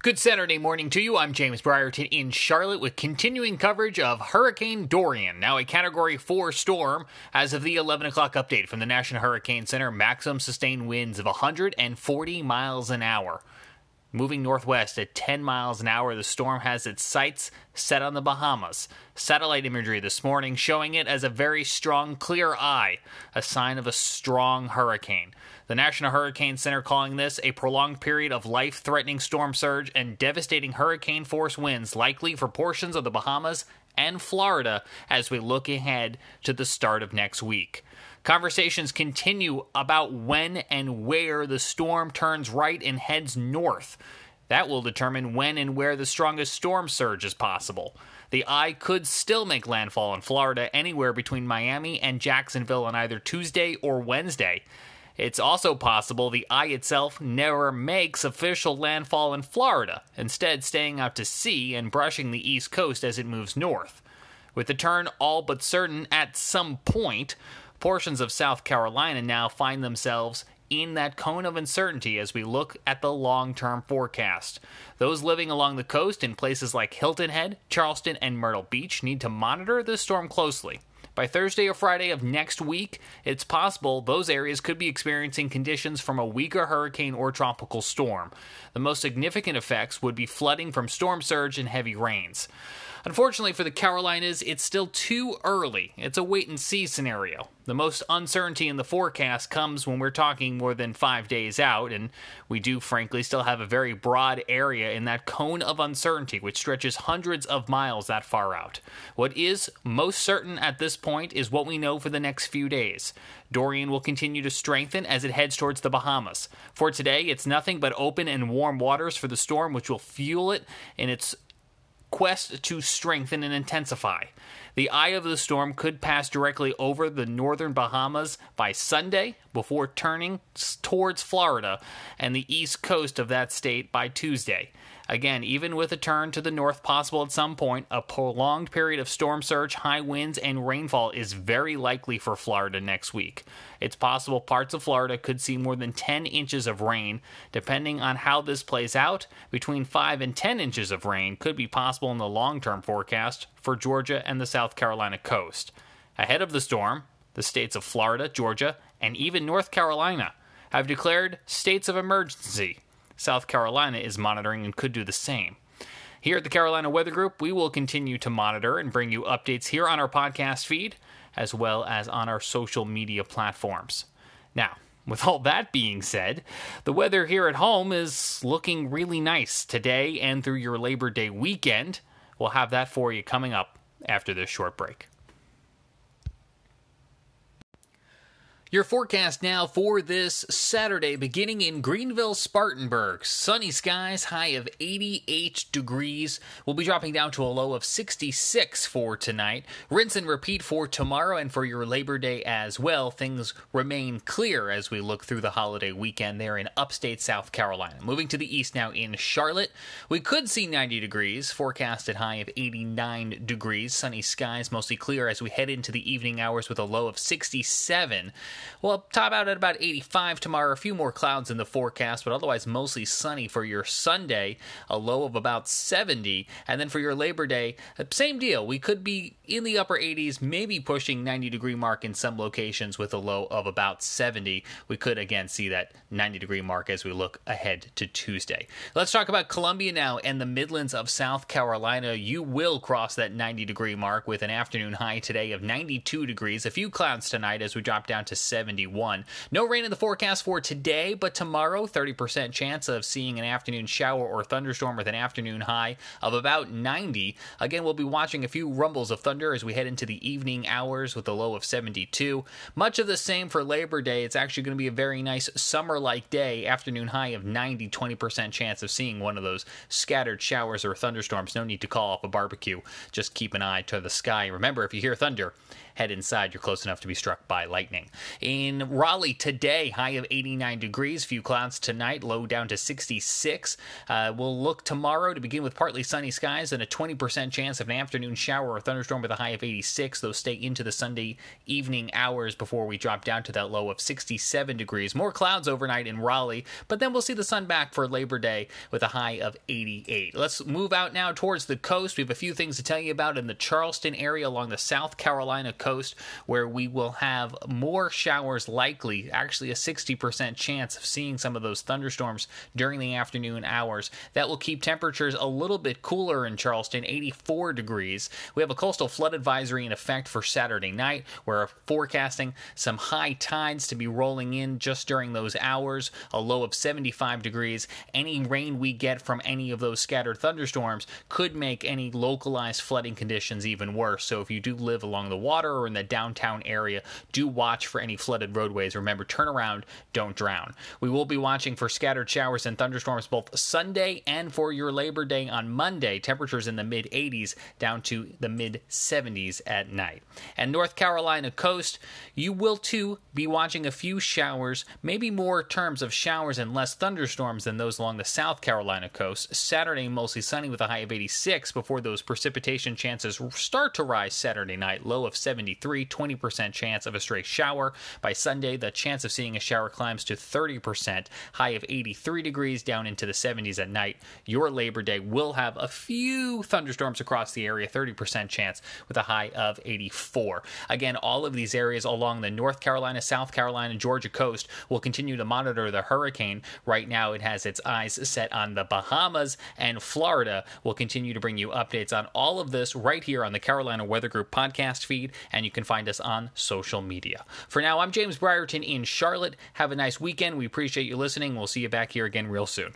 Good Saturday morning to you. I'm James Brierton in Charlotte with continuing coverage of Hurricane Dorian, now a Category 4 storm. As of the 11 o'clock update from the National Hurricane Center, maximum sustained winds of 140 miles an hour. Moving northwest at 10 miles an hour, the storm has its sights set on the Bahamas. Satellite imagery this morning showing it as a very strong, clear eye, a sign of a strong hurricane. The National Hurricane Center calling this a prolonged period of life threatening storm surge and devastating hurricane force winds likely for portions of the Bahamas and Florida as we look ahead to the start of next week. Conversations continue about when and where the storm turns right and heads north. That will determine when and where the strongest storm surge is possible. The eye could still make landfall in Florida anywhere between Miami and Jacksonville on either Tuesday or Wednesday. It's also possible the eye itself never makes official landfall in Florida, instead, staying out to sea and brushing the east coast as it moves north. With the turn all but certain at some point, Portions of South Carolina now find themselves in that cone of uncertainty as we look at the long term forecast. Those living along the coast in places like Hilton Head, Charleston, and Myrtle Beach need to monitor the storm closely. By Thursday or Friday of next week, it's possible those areas could be experiencing conditions from a weaker hurricane or tropical storm. The most significant effects would be flooding from storm surge and heavy rains. Unfortunately for the Carolinas, it's still too early. It's a wait and see scenario. The most uncertainty in the forecast comes when we're talking more than five days out, and we do, frankly, still have a very broad area in that cone of uncertainty, which stretches hundreds of miles that far out. What is most certain at this point is what we know for the next few days. Dorian will continue to strengthen as it heads towards the Bahamas. For today, it's nothing but open and warm waters for the storm, which will fuel it in its quest to strengthen and intensify. The eye of the storm could pass directly over the northern Bahamas by Sunday before turning towards Florida and the east coast of that state by Tuesday. Again, even with a turn to the north possible at some point, a prolonged period of storm surge, high winds, and rainfall is very likely for Florida next week. It's possible parts of Florida could see more than 10 inches of rain. Depending on how this plays out, between 5 and 10 inches of rain could be possible in the long term forecast for Georgia and the South Carolina coast. Ahead of the storm, the states of Florida, Georgia, and even North Carolina have declared states of emergency South Carolina is monitoring and could do the same. Here at the Carolina Weather Group, we will continue to monitor and bring you updates here on our podcast feed, as well as on our social media platforms. Now, with all that being said, the weather here at home is looking really nice today and through your Labor Day weekend. We'll have that for you coming up after this short break. Your forecast now for this Saturday, beginning in Greenville, Spartanburg. Sunny skies, high of 88 degrees. We'll be dropping down to a low of 66 for tonight. Rinse and repeat for tomorrow and for your Labor Day as well. Things remain clear as we look through the holiday weekend there in upstate South Carolina. Moving to the east now in Charlotte, we could see 90 degrees, forecasted high of 89 degrees. Sunny skies, mostly clear as we head into the evening hours with a low of 67. We'll top out at about 85 tomorrow. A few more clouds in the forecast, but otherwise mostly sunny for your Sunday. A low of about 70. And then for your Labor Day, uh, same deal. We could be in the upper 80s, maybe pushing 90 degree mark in some locations with a low of about 70. We could again see that 90 degree mark as we look ahead to Tuesday. Let's talk about Columbia now and the Midlands of South Carolina. You will cross that 90 degree mark with an afternoon high today of 92 degrees. A few clouds tonight as we drop down to 71. No rain in the forecast for today, but tomorrow, 30% chance of seeing an afternoon shower or thunderstorm with an afternoon high of about 90. Again, we'll be watching a few rumbles of thunder as we head into the evening hours with a low of 72. Much of the same for Labor Day. It's actually going to be a very nice summer like day, afternoon high of 90, 20% chance of seeing one of those scattered showers or thunderstorms. No need to call off a barbecue. Just keep an eye to the sky. Remember, if you hear thunder, head inside. You're close enough to be struck by lightning. In Raleigh today, high of 89 degrees, few clouds tonight, low down to 66. Uh, we'll look tomorrow to begin with partly sunny skies and a 20% chance of an afternoon shower or thunderstorm with a high of 86. Those stay into the Sunday evening hours before we drop down to that low of 67 degrees. More clouds overnight in Raleigh, but then we'll see the sun back for Labor Day with a high of 88. Let's move out now towards the coast. We have a few things to tell you about in the Charleston area along the South Carolina coast where we will have more showers likely, actually a 60% chance of seeing some of those thunderstorms during the afternoon hours. That will keep temperatures a little bit cooler in Charleston, 84 degrees. We have a coastal flood advisory in effect for Saturday night. We're forecasting some high tides to be rolling in just during those hours, a low of 75 degrees. Any rain we get from any of those scattered thunderstorms could make any localized flooding conditions even worse. So if you do live along the water or in the downtown area, do watch for any flooded roadways. Remember, turn around, don't drown. We will be watching for scattered showers and thunderstorms both Sunday and for your Labor Day on Monday. Temperatures in the mid 80s down to the mid 70s at night. And North Carolina coast, you will too be watching a few showers, maybe more terms of showers and less thunderstorms than those along the South Carolina coast. Saturday mostly sunny with a high of 86 before those precipitation chances start to rise Saturday night, low of 73, 20% chance of a stray shower. By Sunday, the chance of seeing a shower climbs to 30%, high of 83 degrees down into the 70s at night. Your Labor Day will have a few thunderstorms across the area, 30% chance with a high of 84. Again, all of these areas along the North Carolina, South Carolina, Georgia coast will continue to monitor the hurricane. Right now, it has its eyes set on the Bahamas and Florida. We'll continue to bring you updates on all of this right here on the Carolina Weather Group podcast feed, and you can find us on social media. For I'm James Brierton in Charlotte. Have a nice weekend. We appreciate you listening. We'll see you back here again real soon.